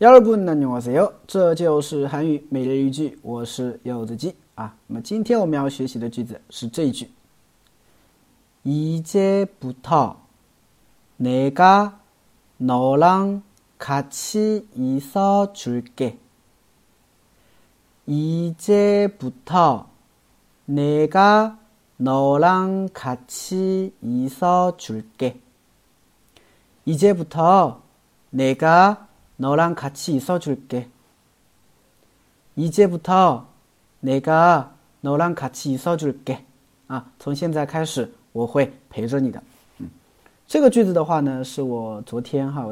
여러분 안녕하세요. 这就是韩语每日一句，我是柚子鸡啊。那么今天我们要学习的句子是这一句：이제부터내가너랑같이있어줄 게。 이제부터내가너랑같이있어줄 게。 이제부터내가 너랑 같이 있어줄게. 이제부터 내가 너랑 같이 있어줄게. 啊，从现在开始我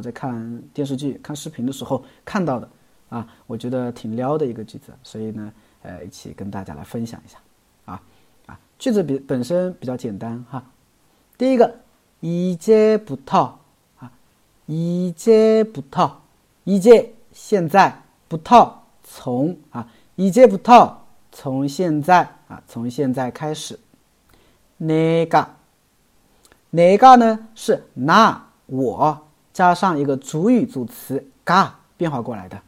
在看电视剧、看视频的时候看到的啊，我觉得挺撩的一个句子，所以呢，呃，一起跟大家来分享一下啊。啊，句子比本身比较简单哈。第一个， 이제 现在，不套，从啊，ej 不套从现在啊，从现在开始。那个，那个呢是那我加上一个主语助词嘎变化过来的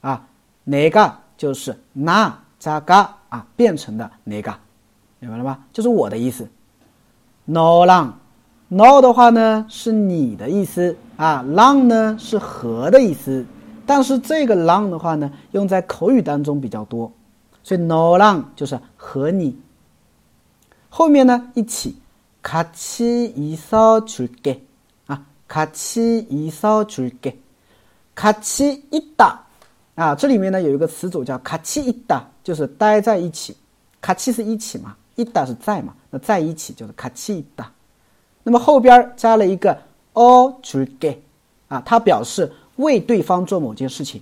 啊，那个就是那加嘎啊变成的那个，明白了吗？就是我的意思。no long no 的话呢是你的意思啊，lang 呢是和的意思。但是这个 long 的话呢，用在口语当中比较多，所以 no long 就是和你。后面呢一起，같이있어줄 게， 啊，같이있어줄 게， 같이있 다， 啊，这里面呢有一个词组叫같이있 다， 就是待在一起，같이是一起嘛，있다是在嘛，那在一起就是같이있 다。 那么后边加了一个 어줄 게， 啊，它表示。为对方做某件事情，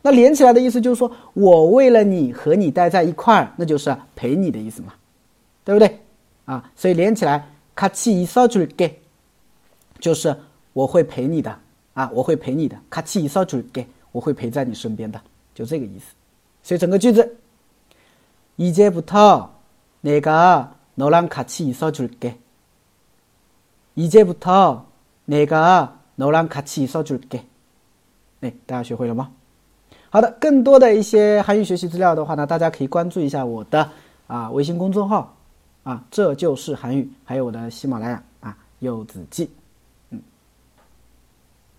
那连起来的意思就是说我为了你和你待在一块儿，那就是陪你的意思嘛，对不对？啊，所以连起来，卡奇伊少주게就是我会陪你的啊，我会陪你的，卡奇伊少주게我会陪在你身边的，就这个意思。所以整个句子，이제부터내가너랑같이있어줄 게。 이제부터 내가너랑같이있어줄 게。 哎，大家学会了吗？好的，更多的一些韩语学习资料的话呢，大家可以关注一下我的啊微信公众号啊，这就是韩语，还有我的喜马拉雅啊柚子记。